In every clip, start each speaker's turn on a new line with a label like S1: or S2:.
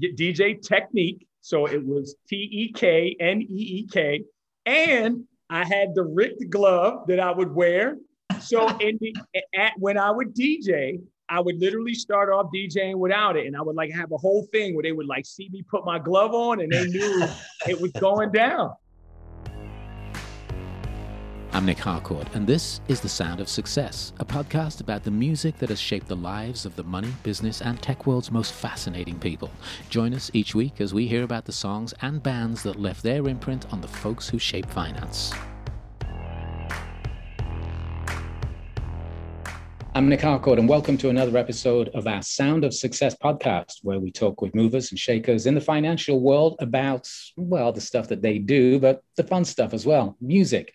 S1: DJ Technique. So it was T E K N E E K. And I had the ripped glove that I would wear. So in the, at, when I would DJ, I would literally start off DJing without it. And I would like have a whole thing where they would like see me put my glove on and they knew it was going down.
S2: I'm Nic Harcourt, and this is The Sound of Success, a podcast about the music that has shaped the lives of the money, business, and tech world's most fascinating people. Join us each week as we hear about the songs and bands that left their imprint on the folks who shape finance. I'm Nic Harcourt, and welcome to another episode of our Sound of Success podcast, where we talk with movers and shakers in the financial world about, well, the stuff that they do, but the fun stuff as well music.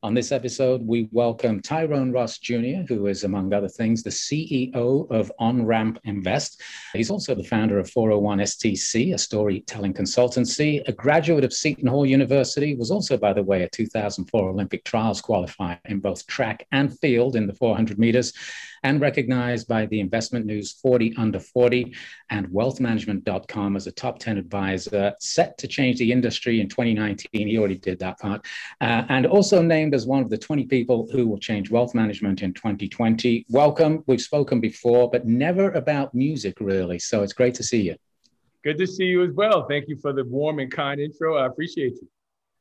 S2: On this episode, we welcome Tyrone Ross Jr., who is, among other things, the CEO of OnRamp Invest. He's also the founder of 401 STC, a storytelling consultancy, a graduate of Seton Hall University, was also, by the way, a 2004 Olympic trials qualifier in both track and field in the 400 meters, and recognized by the Investment News 40 Under 40 and wealthmanagement.com as a top 10 advisor, set to change the industry in 2019. He already did that part. Uh, and also named as one of the 20 people who will change wealth management in 2020. Welcome. We've spoken before, but never about music, really. So it's great to see you.
S1: Good to see you as well. Thank you for the warm and kind intro. I appreciate you.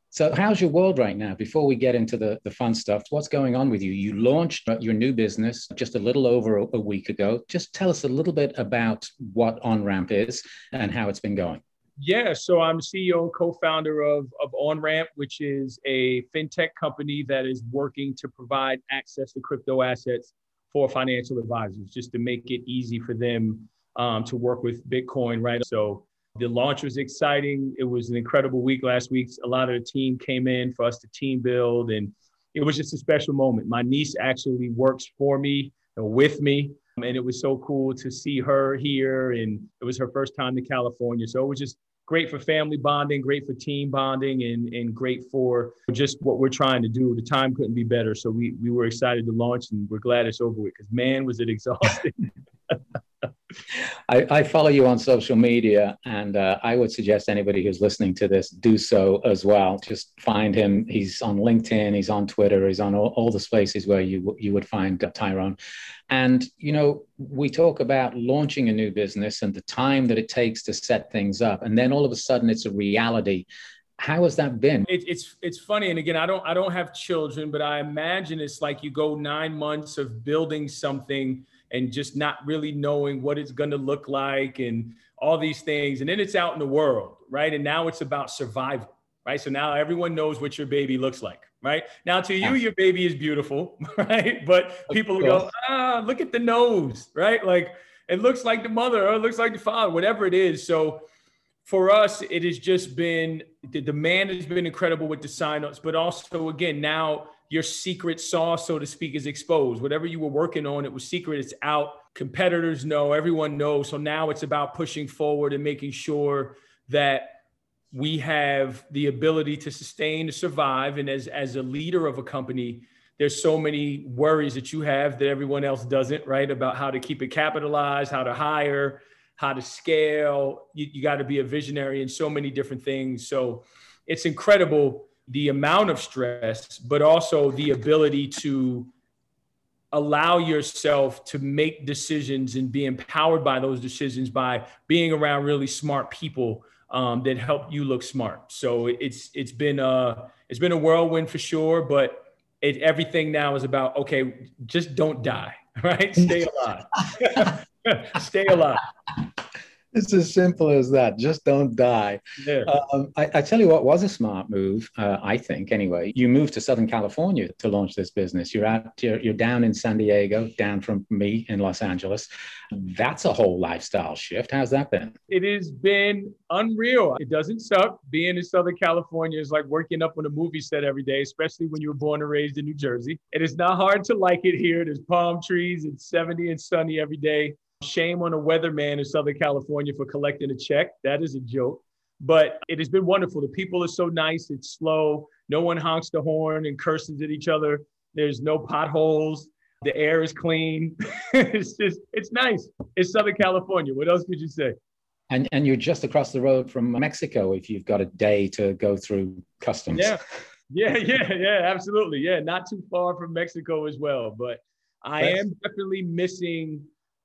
S2: So, how's your world right now? Before we get into the, the fun stuff, what's going on with you? You launched your new business just a little over a, week ago. Just tell us a little bit about what OnRamp is and how it's been going.
S1: Yeah, so I'm CEO and co-founder of, of OnRamp, which is a fintech company that is working to provide access to crypto assets for financial advisors, just to make it easy for them um, to work with Bitcoin, right? So the launch was exciting. It was an incredible week last week. A lot of the team came in for us to team build, and it was just a special moment. My niece actually works for me or with me, and it was so cool to see her here. And it was her first time to California, so it was just great for family bonding, great for team bonding, and, and great for just what we're trying to do. The time couldn't be better. So we, we were excited to launch and we're glad it's over with because man, was it exhausting.
S2: I, I, follow you on social media, and uh, I would suggest anybody who's listening to this do so as well. Just find him. He's on LinkedIn, he's on Twitter, he's on all, all the spaces where you you would find uh, Tyrone. And you know, we talk about launching a new business and the time that it takes to set things up, and then all of a sudden it's a reality. How has that been?
S1: It, it's it's funny, and again, I don't I don't have children, but I imagine it's like you go nine months of building something and just not really knowing what it's going to look like and all these things. And then it's out in the world, right? And now it's about survival, right? So now everyone knows what your baby looks like, right? Now to you, your baby is beautiful, right? But people go, ah, look at the nose, right? Like it looks like the mother or it looks like the father, whatever it is. So for us, it has just been the demand has been incredible with the signups, but also again now your secret sauce, so to speak, is exposed. Whatever you were working on, it was secret, it's out. Competitors know, everyone knows. So now it's about pushing forward and making sure that we have the ability to sustain, to survive. And as, as a leader of a company, there's so many worries that you have that everyone else doesn't, right? About how to keep it capitalized, how to hire, how to scale. You, you got to be a visionary in so many different things. So it's incredible the amount of stress, but also the ability to allow yourself to make decisions and be empowered by those decisions by being around really smart people um, that help you look smart. So it's it's been a it's been a whirlwind for sure, but it, everything now is about okay, just don't die, right? Stay alive, stay alive.
S2: It's as simple as that. Just don't die. Yeah. Um, I, I, tell you what was a smart move, uh, I think, anyway. You moved to Southern California to launch this business. You're out, you're, you're down in San Diego, down from me in Los Angeles. That's a whole lifestyle shift. How's that been?
S1: It has been unreal. It doesn't suck. Being in Southern California is like working up on a movie set every day, especially when you were born and raised in New Jersey. It is not hard to like it here. There's palm trees. It's 70 and sunny every day. Shame on a weatherman in Southern California for collecting a check. That is a joke. But it has been wonderful. The people are so nice. It's slow. No one honks the horn and curses at each other. There's no potholes. The air is clean. it's just, it's nice. It's Southern California. What else could you say?
S2: And and you're just across the road from Mexico if you've got a day to go through customs.
S1: Yeah. Yeah, yeah, yeah, absolutely. Yeah, not too far from Mexico as well. But I That's... am definitely missing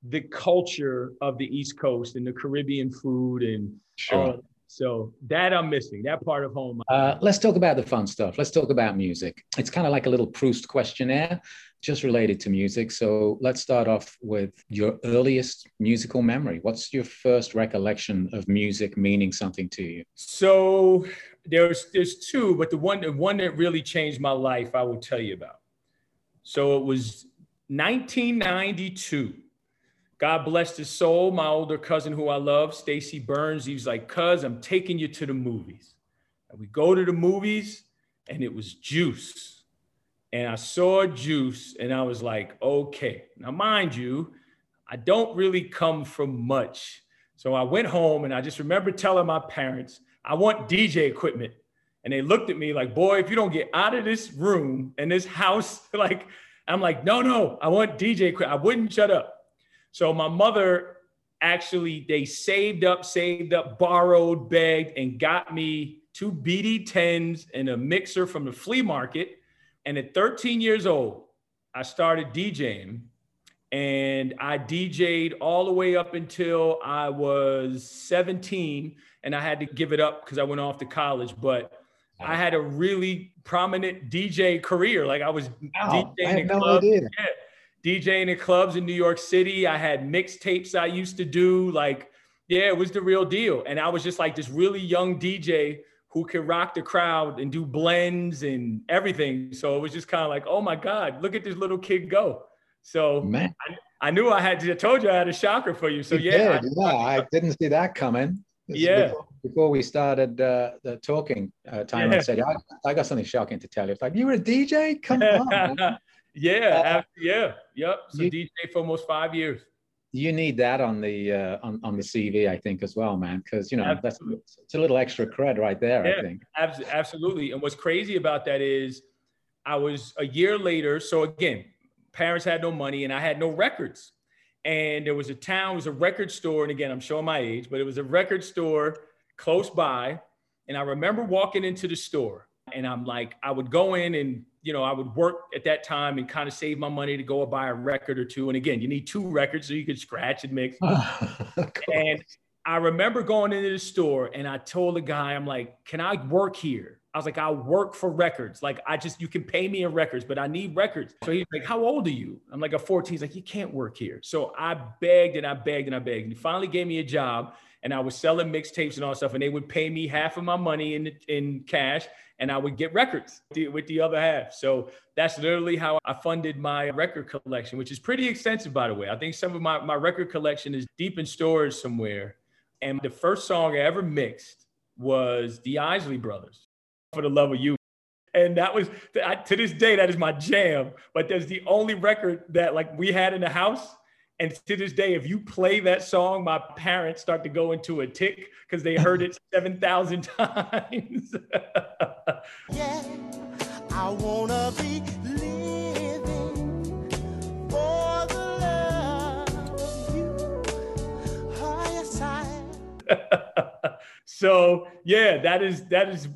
S1: the culture of the East Coast and the Caribbean food and sure. so that I'm missing, that part of home.
S2: Uh, let's talk about the fun stuff. Let's talk about music. It's kind of like a little Proust questionnaire just related to music. So let's start off with your earliest musical memory. What's your first recollection of music meaning something to you?
S1: So there's there's two, but the one the one that really changed my life, I will tell you about. So it was 1992. God bless his soul. My older cousin, who I love, Stacy Burns, he was like, "Cuz, I'm taking you to the movies." And we go to the movies, and it was Juice and I saw Juice and I was like, okay. Now, mind you, I don't really come from much. So I went home and I just remember telling my parents, I want DJ equipment. And they looked at me like, boy, if you don't get out of this room and this house, like, I'm like, no, no, I want DJ equipment. I wouldn't shut up. So my mother actually, they saved up, saved up, borrowed, begged, and got me two BD10s and a mixer from the flea market and at 13 years old, I started DJing and I DJ'd all the way up until I was 17 and I had to give it up because I went off to college. But I had a really prominent DJ career. Like I was
S2: wow, DJing I in no clubs. Yeah,
S1: DJing in clubs in New York City. I had mixtapes I used to do. Like, yeah, it was the real deal. And I was just like this really young DJ who could rock the crowd and do blends and everything. So it was just kind of like, oh my God, look at this little kid go. So Man. I, I knew I had to, I told you I had a shocker for you. So you yeah.
S2: Did, I, yeah, I didn't see that coming.
S1: This yeah.
S2: Before, before, we started uh, the talking uh, time, yeah. I said, I, I, got something shocking to tell you. It's like, you were a DJ? Come on.
S1: yeah. Uh, yeah. Yep. So you, DJ for almost five years
S2: you need that on the uh, on, on the CV, I think, as well, man, because you know absolutely. that's it's a little extra cred right there. Yeah, I think
S1: absolutely. And what's crazy about that is, I was a year later. So again, parents had no money, and I had no records. And there was a town, it was a record store, and again, I'm showing my age, but it was a record store close by. And I remember walking into the store, and I'm like, I would go in and you know, I would work at that time and kind of save my money to go buy a record or two. And again, you need two records so you could scratch and mix. and I remember going into the store and I told the guy, I'm like, can I work here? I was like, I'll work for records. Like, I just, you can pay me in records, but I need records. So he's like, How old are you? I'm like, a 14. He's like, You can't work here. So I begged and I begged and I begged. And he finally gave me a job and I was selling mixtapes and all stuff. And they would pay me half of my money in, in cash and I would get records with the other half. So that's literally how I funded my record collection, which is pretty extensive, by the way. I think some of my, my record collection is deep in storage somewhere. And the first song I ever mixed was the Isley Brothers, For the Love of You. And that was, to this day, that is my jam. But there's the only record that like we had in the house and to this day, if you play that song, my parents start to go into a tick because they heard it 7,000 times. yeah, I want to be living for the love of you. Oh, yes, I so yeah, that is that is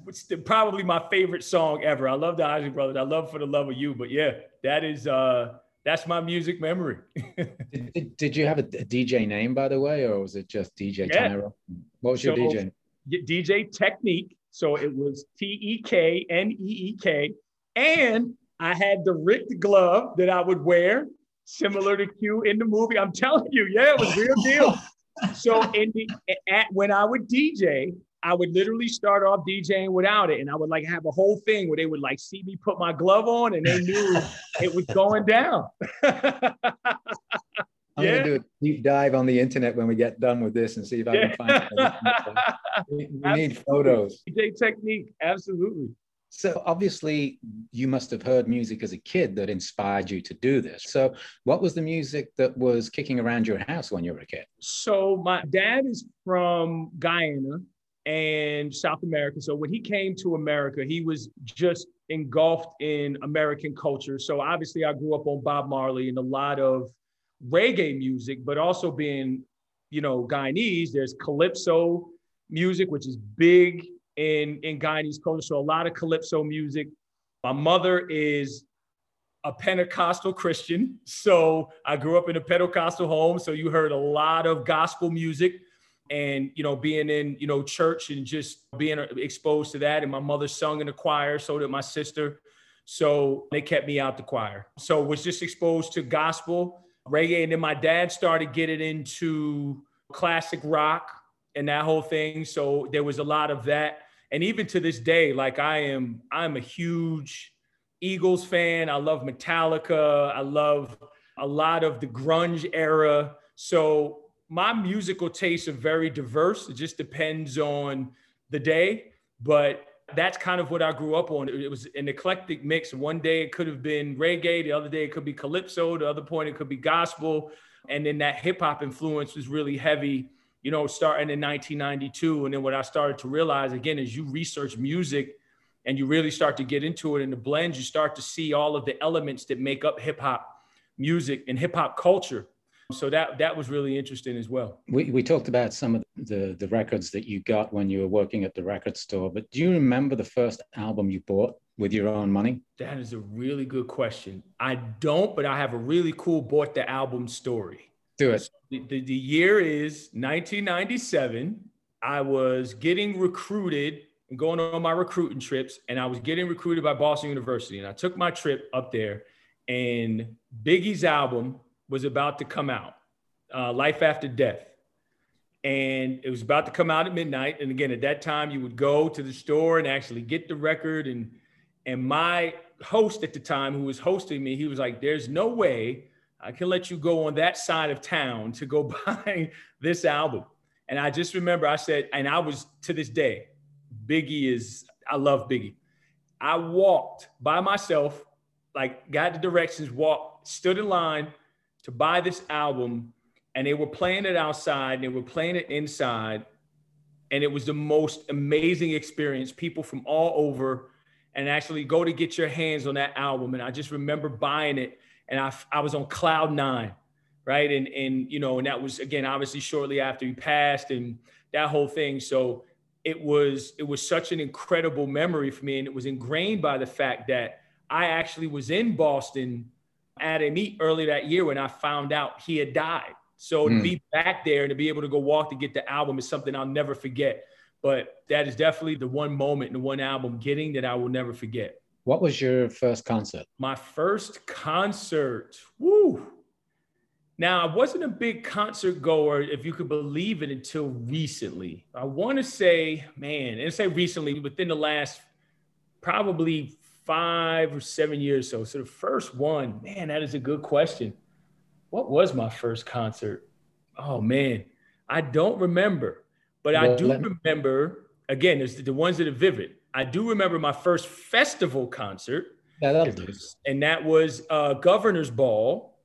S1: probably my favorite song ever. I love the Isley Brothers. I love for the love of you, but yeah, that is uh that's my music memory.
S2: did, did, you have a, DJ name, by the way, or was it just DJ yeah. Tyro? What was your DJ?
S1: DJ Technique. So it was T E K N E E K. And I had the ripped glove that I would wear, similar to Q in the movie. I'm telling you, yeah, it was real deal. so in the, at, when I would DJ, I would literally start off DJing without it. And I would like have a whole thing where they would like see me put my glove on and they knew it was going down.
S2: I'm yeah. gonna do a deep dive on the internet when we get done with this and see if I yeah. can find we, we need photos.
S1: DJ technique, absolutely.
S2: So obviously you must have heard music as a kid that inspired you to do this. So what was the music that was kicking around your house when you were a kid?
S1: So my dad is from Guyana and South America. So when he came to America, he was just engulfed in American culture. So obviously, I grew up on Bob Marley and a lot of reggae music, but also being you know, Guyanese, there's calypso music, which is big in, in Guyanese culture. So a lot of calypso music. My mother is a Pentecostal Christian. So I grew up in a Pentecostal home. So you heard a lot of gospel music and, you know, being in, you know, church and just being exposed to that. And my mother sung in the choir. So did my sister. So they kept me out the choir. So was just exposed to gospel, reggae. And then my dad started getting into classic rock and that whole thing. So there was a lot of that. And even to this day, like I am, I'm a huge Eagles fan. I love Metallica. I love a lot of the grunge era. So my musical tastes are very diverse. It just depends on the day, but that's kind of what I grew up on. It was an eclectic mix. One day it could have been reggae, the other day it could be calypso, the other point it could be gospel, and then that hip hop influence was really heavy. You know, starting in 1992, and then what I started to realize again as you research music and you really start to get into it in the blends, you start to see all of the elements that make up hip hop music and hip hop culture. So that that was really interesting as well.
S2: We, we talked about some of the, the records that you got when you were working at the record store, but do you remember the first album you bought with your own money?
S1: That is a really good question. I don't, but I have a really cool bought the album story.
S2: Do it.
S1: The, the, the year is 1997. I was getting recruited and going on my recruiting trips, and I was getting recruited by Boston University. And I took my trip up there, and Biggie's album was about to come out, uh, Life After Death. And it was about to come out at midnight. And again, at that time, you would go to the store and actually get the record. And and my host at the time, who was hosting me, he was like, "There's no way I can let you go on that side of town to go buy this album." And I just remember I said, and I was to this day, Biggie is, I love Biggie. I walked by myself, like got the directions, walked, stood in line to buy this album, and they were playing it outside and they were playing it inside. And it was the most amazing experience. People from all over and actually go to get your hands on that album. And I just remember buying it and I, I was on cloud nine, right? And, and, you know, and that was, again, obviously shortly after he passed and that whole thing. So it was it was such an incredible memory for me and it was ingrained by the fact that i actually was in boston at a meet early that year when i found out he had died so mm. to hmm. be back there and to be able to go walk to get the album is something i'll never forget but that is definitely the one moment and the one album getting that i will never forget
S2: what was your first concert
S1: my first concert woo now, I wasn't a big concert goer, if you could believe it, until recently. I want to say, man, and say recently, within the last probably five or seven years so. So the first one, man, that is a good question. What was my first concert? Oh man, I don't remember, but well, I do remember. Again, there's the ones that are vivid. I do remember my first festival concert.
S2: Yeah.
S1: And that was uh, Governor's Ball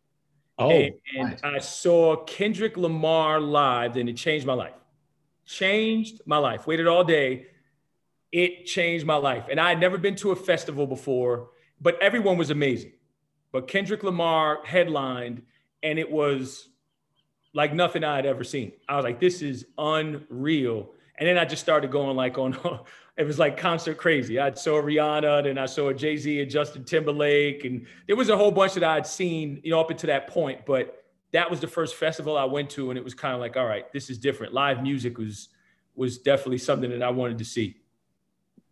S1: Oh, and, and I saw Kendrick Lamar live, and it changed my life. Changed my life. Waited all day. It changed my life. And I had never been to a festival before, but everyone was amazing. But Kendrick Lamar headlined, and it was like nothing I had ever seen. I was like, this is unreal. And then I just started going like on it was like concert crazy. I saw Rihanna, then I saw Jay Z and Justin Timberlake, and there was a whole bunch that I'd seen, you know, up until that point. But that was the first festival I went to, and it was kind of like, all right, this is different. Live music was was definitely something that I wanted to see.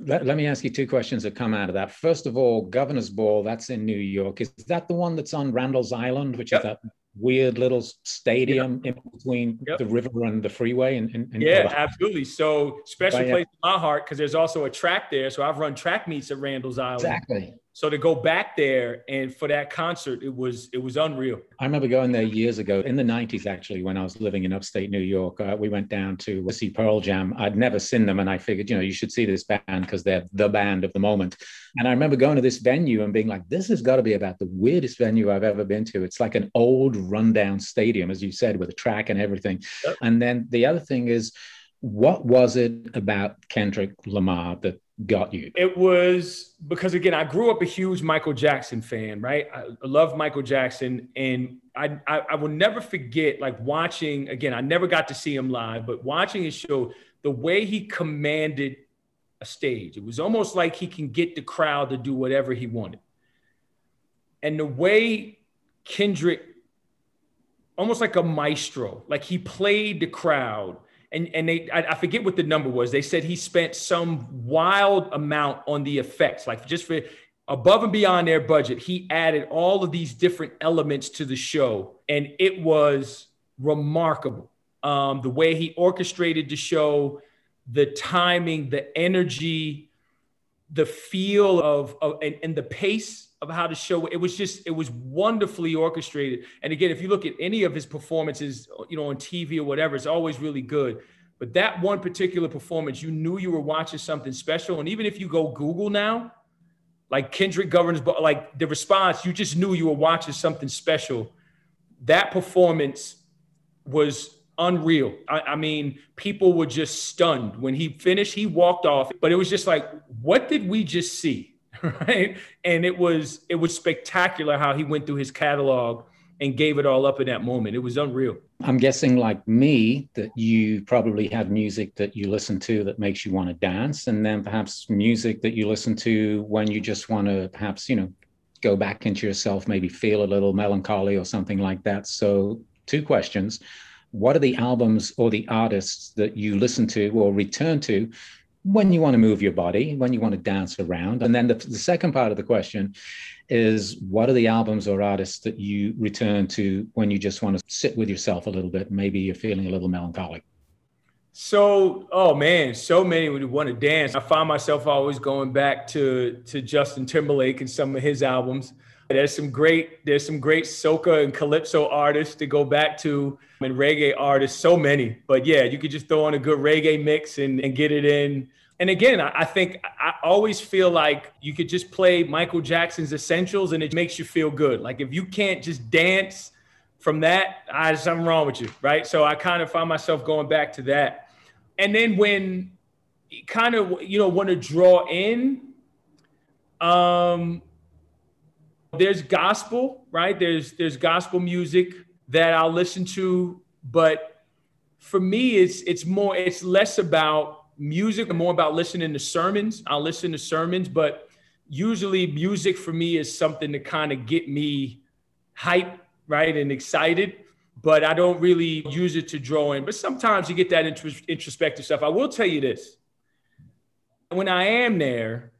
S2: Let, let me ask you two questions that come out of that. First of all, Governor's Ball, that's in New York. Is that the one that's on Randall's Island, which yep. is that weird little stadium yep. in between yep. the river and the freeway and, and, and
S1: yeah absolutely so special place in my heart because there's also a track there so i've run track meets at randall's island
S2: exactly
S1: so to go back there and for that concert, it was it was unreal.
S2: I remember going there years ago in the '90s, actually, when I was living in upstate New York. Uh, we went down to see Pearl Jam. I'd never seen them, and I figured, you know, you should see this band because they're the band of the moment. And I remember going to this venue and being like, "This has got to be about the weirdest venue I've ever been to." It's like an old, rundown stadium, as you said, with a track and everything. Yep. And then the other thing is, what was it about Kendrick Lamar that got you?
S1: It was because again, I grew up a huge Michael Jackson fan, right? I, love Michael Jackson, and I, I I will never forget like watching again. I never got to see him live, but watching his show, the way he commanded a stage, it was almost like he can get the crowd to do whatever he wanted, and the way Kendrick, almost like a maestro, like he played the crowd and and they I, I, forget what the number was. They said he spent some wild amount on the effects, like just for above and beyond their budget. He added all of these different elements to the show, and it was remarkable. Um, the way he orchestrated the show, the timing, the energy, the feel of, of and, and the pace of how to show it was just it was wonderfully orchestrated. And again if you look at any of his performances you know on tv or whatever it's always really good. But that one particular performance you knew you were watching something special. And even if you go google now like kendrick governs like the response you just knew you were watching something special. That performance was unreal. I, I mean people were just stunned. When he finished he walked off. But it was just like what did we just see right? And it was it was spectacular how he went through his catalog and gave it all up in that moment. It was unreal.
S2: I'm guessing, like me, that you probably have music that you listen to that makes you want to dance, and then perhaps music that you listen to when you just want to perhaps, you know, go back into yourself, maybe feel a little melancholy or something like that. So, two questions. What are the albums or the artists that you listen to or return to when you want to move your body, when you want to dance around. And then the, the, second part of the question is what are the albums or artists that you return to when you just want to sit with yourself a little bit? Maybe you're feeling a little melancholic.
S1: So, oh man, so many would want to dance. I find myself always going back to to Justin Timberlake and some of his albums. There's some great, there's some great soca and calypso artists to go back to and reggae artists, so many. But yeah, you could just throw on a good reggae mix and, and get it in. And again, I, I think I always feel like you could just play Michael Jackson's essentials and it makes you feel good. Like if you can't just dance from that, I, something wrong with you, right? So I kind of find myself going back to that. And then when kind of, you know, want to draw in, um, there's gospel, right? There's there's gospel music that I'll listen to, but for me, it's it's more it's less about music and more about listening to sermons. I'll listen to sermons, but usually music for me is something to kind of get me hype, right, and excited. But I don't really use it to draw in. But sometimes you get that introspective stuff. I will tell you this: when I am there,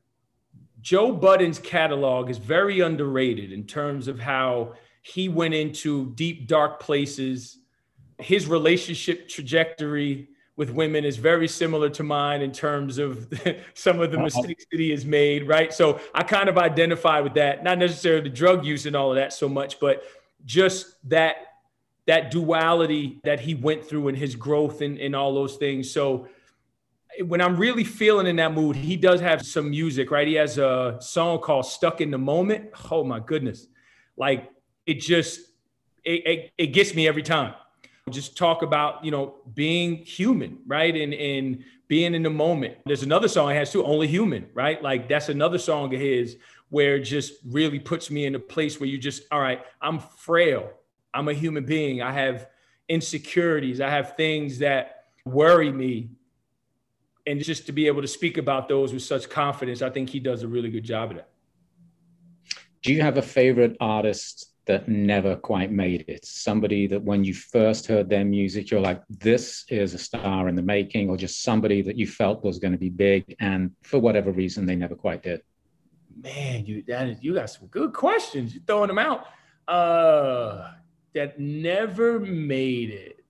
S1: Joe Budden's catalog is very underrated in terms of how he went into deep, dark places. His relationship trajectory with women is very similar to mine in terms of some of the uh-huh. mistakes that he has made, right? So I kind of identify with that, not necessarily the drug use and all of that so much, but just that that duality that he went through and his growth and, and all those things. So when I'm really feeling in that mood, he does have some music, right? He has a song called Stuck in the Moment. Oh my goodness. Like it just, it, it, it gets me every time. Just talk about, you know, being human, right? And, and being in the moment. There's another song he has too, Only Human, right? Like that's another song of his where it just really puts me in a place where you just, all right, I'm frail. I'm a human being. I have insecurities. I have things that worry me and just to be able to speak about those with such confidence, I think he does a really good job of that.
S2: Do you have a favorite artist that never quite made it? Somebody that when you first heard their music, you're like, this is a star in the making, or just somebody that you felt was going to be big, and for whatever reason, they never quite did?
S1: Man, you that is, you got some good questions. You're throwing them out. Uh, that never made it.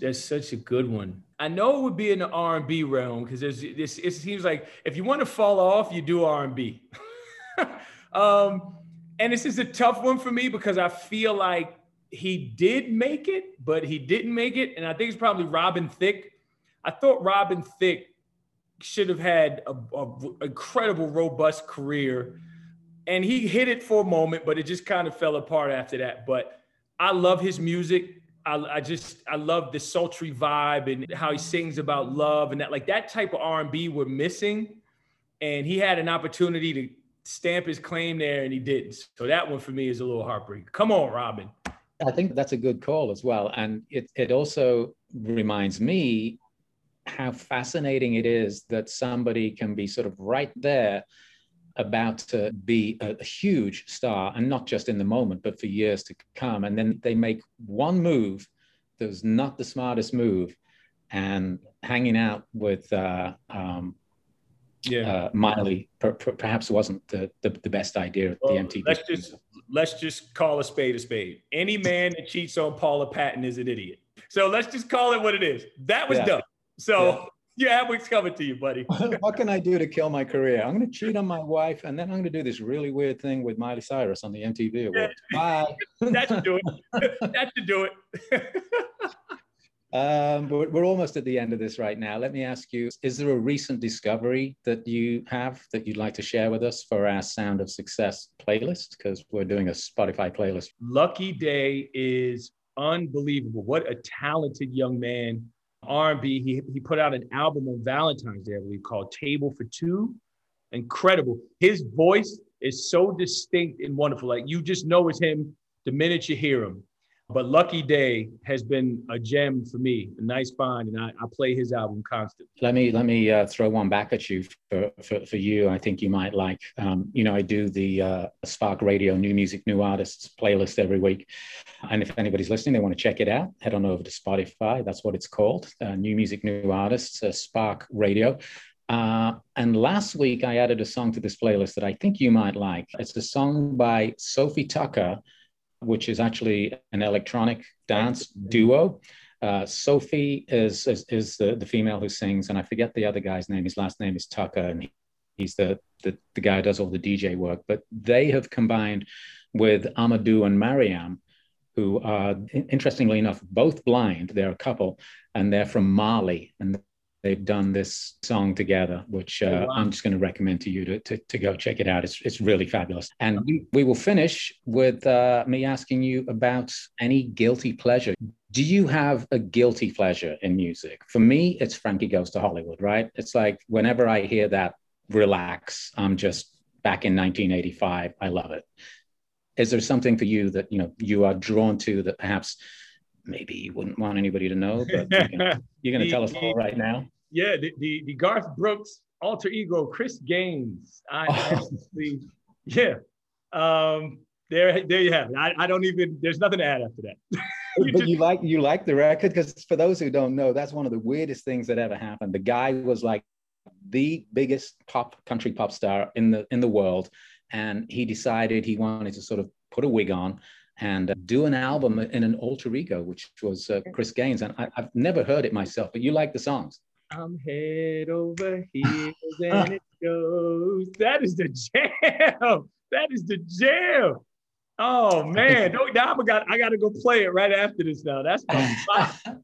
S1: That's such a good one. I know it would be in the R and B realm because there's this. It seems like if you want to fall off, you do R and B. um, and this is a tough one for me because I feel like he did make it, but he didn't make it, and I think it's probably Robin Thicke. I thought Robin Thicke should have had a, a incredible, robust career, and he hit it for a moment, but it just kind of fell apart after that. But I love his music. I, I, just I love the sultry vibe and how he sings about love and that like that type of R and B we're missing and he had an opportunity to stamp his claim there and he didn't. So that one for me is a little heartbreaking. Come on, Robin.
S2: I think that's a good call as well. And it, it also reminds me how fascinating it is that somebody can be sort of right there about to be a, huge star and not just in the moment but for years to come and then they make one move that was not the smartest move and hanging out with uh, um, yeah. Uh, Miley per, per, perhaps wasn't the, the, the, best idea at well, the MTV.
S1: Let's just let's just call a spade a spade. Any man that cheats on Paula Patton is an idiot. So let's just call it what it is. That was yeah. dumb. So yeah. have what's coming to you, buddy.
S2: what can I do to kill my career? I'm going to cheat on my wife, and then I'm going to do this really weird thing with Miley Cyrus on the MTV Awards. Bye.
S1: that should do it. that should do it.
S2: Um, but we're almost at the end of this right now. Let me ask you Is there a recent discovery that you have that you'd like to share with us for our Sound of Success playlist? Because we're doing a Spotify playlist.
S1: Lucky Daye is unbelievable. What a talented young man. R&B. He, he put out an album on Valentine's Day, I believe, called Table for Two. Incredible. His voice is so distinct and wonderful. Like you just know it's him the minute you hear him. But Lucky Daye has been a gem for me, a nice find, and I, I play his album constantly.
S2: Let me let me uh, throw one back at you for, for, for you. I think you might like. Um, you know, I do the uh, Spark Radio New Music New Artists playlist every week, and if anybody's listening, they want to check it out, head on over to Spotify. That's what it's called, uh, New Music New Artists, uh, Spark Radio. Uh, and last week, I added a song to this playlist that I think you might like. It's a song by Sofi Tukker which is actually an electronic dance duo. Uh, Sofi is, is, is the, the female who sings, and I forget the other guy's name. His last name is Tucker, and he's the, the, the guy who does all the DJ work. But they have combined with Amadou and Mariam, who are, interestingly enough, both blind. They're a couple, and they're from Mali, and they've done this song together, which uh, oh, wow. I'm just going to recommend to you to, to, to, go check it out. It's, it's really fabulous. And we will finish with uh, me asking you about any guilty pleasure. Do you have a guilty pleasure in music? For me, it's Frankie Goes to Hollywood, right? It's like whenever I hear that relax, I'm just back in 1985. I love it. Is there something for you that you know you are drawn to that perhaps maybe you wouldn't want anybody to know, but you're going to tell us all right now?
S1: yeah, the, the, the Garth Brooks alter ego, Chris Gaines. I oh. actually, yeah. Um, there, there you have it. I, I don't even. There's nothing to add after that.
S2: you but just, you like you like the record because for those who don't know, that's one of the weirdest things that ever happened. The guy was like the biggest pop country pop star in the in the world, and he decided he wanted to sort of put a wig on and uh, do an album in an alter ego, which was uh, Chris Gaines. And I, have never heard it myself, but you like the songs.
S1: I'm head over heels and it goes. That is the jam. That is the jam. Oh man, no, now I got I got to go play it right after this. Now that's my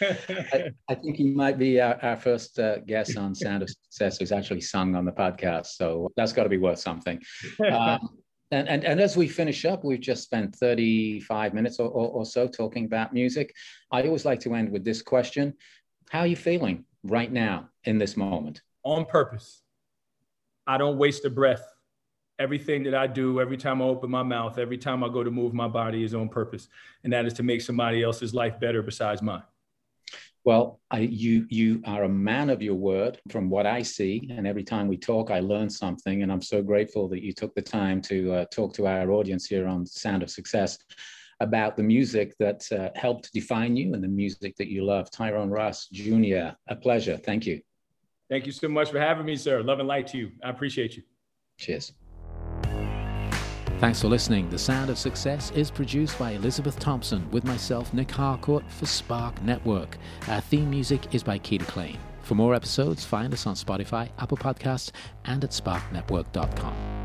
S2: I, I, think he might be our, our first uh, guest on Sound of Success who's actually sung on the podcast. So that's got to be worth something. Um, and, and, and as we finish up, we've just spent 35 minutes or, or, or so talking about music. I always like to end with this question How are you feeling? right now in this moment?
S1: On purpose. I don't waste a breath. Everything that I do, every time I open my mouth, every time I go to move my body is on purpose. And that is to make somebody else's life better besides mine.
S2: Well, I, you you are a man of your word from what I see, and every time we talk, I learn something, and I'm so grateful that you took the time to uh, talk to our audience here on Sound of Success about the music that uh, helped define you and the music that you love. Tyrone Ross Jr., a pleasure. Thank you.
S1: Thank you so much for having me, sir. Love and light to you. I appreciate you.
S2: Cheers.
S3: Thanks for listening. The Sound of Success is produced by Elizabeth Thompson with myself, Nic Harcourt, for Spark Network. Our theme music is by Keita Klein. For more episodes, find us on Spotify, Apple Podcasts, and at sparknetwork.com.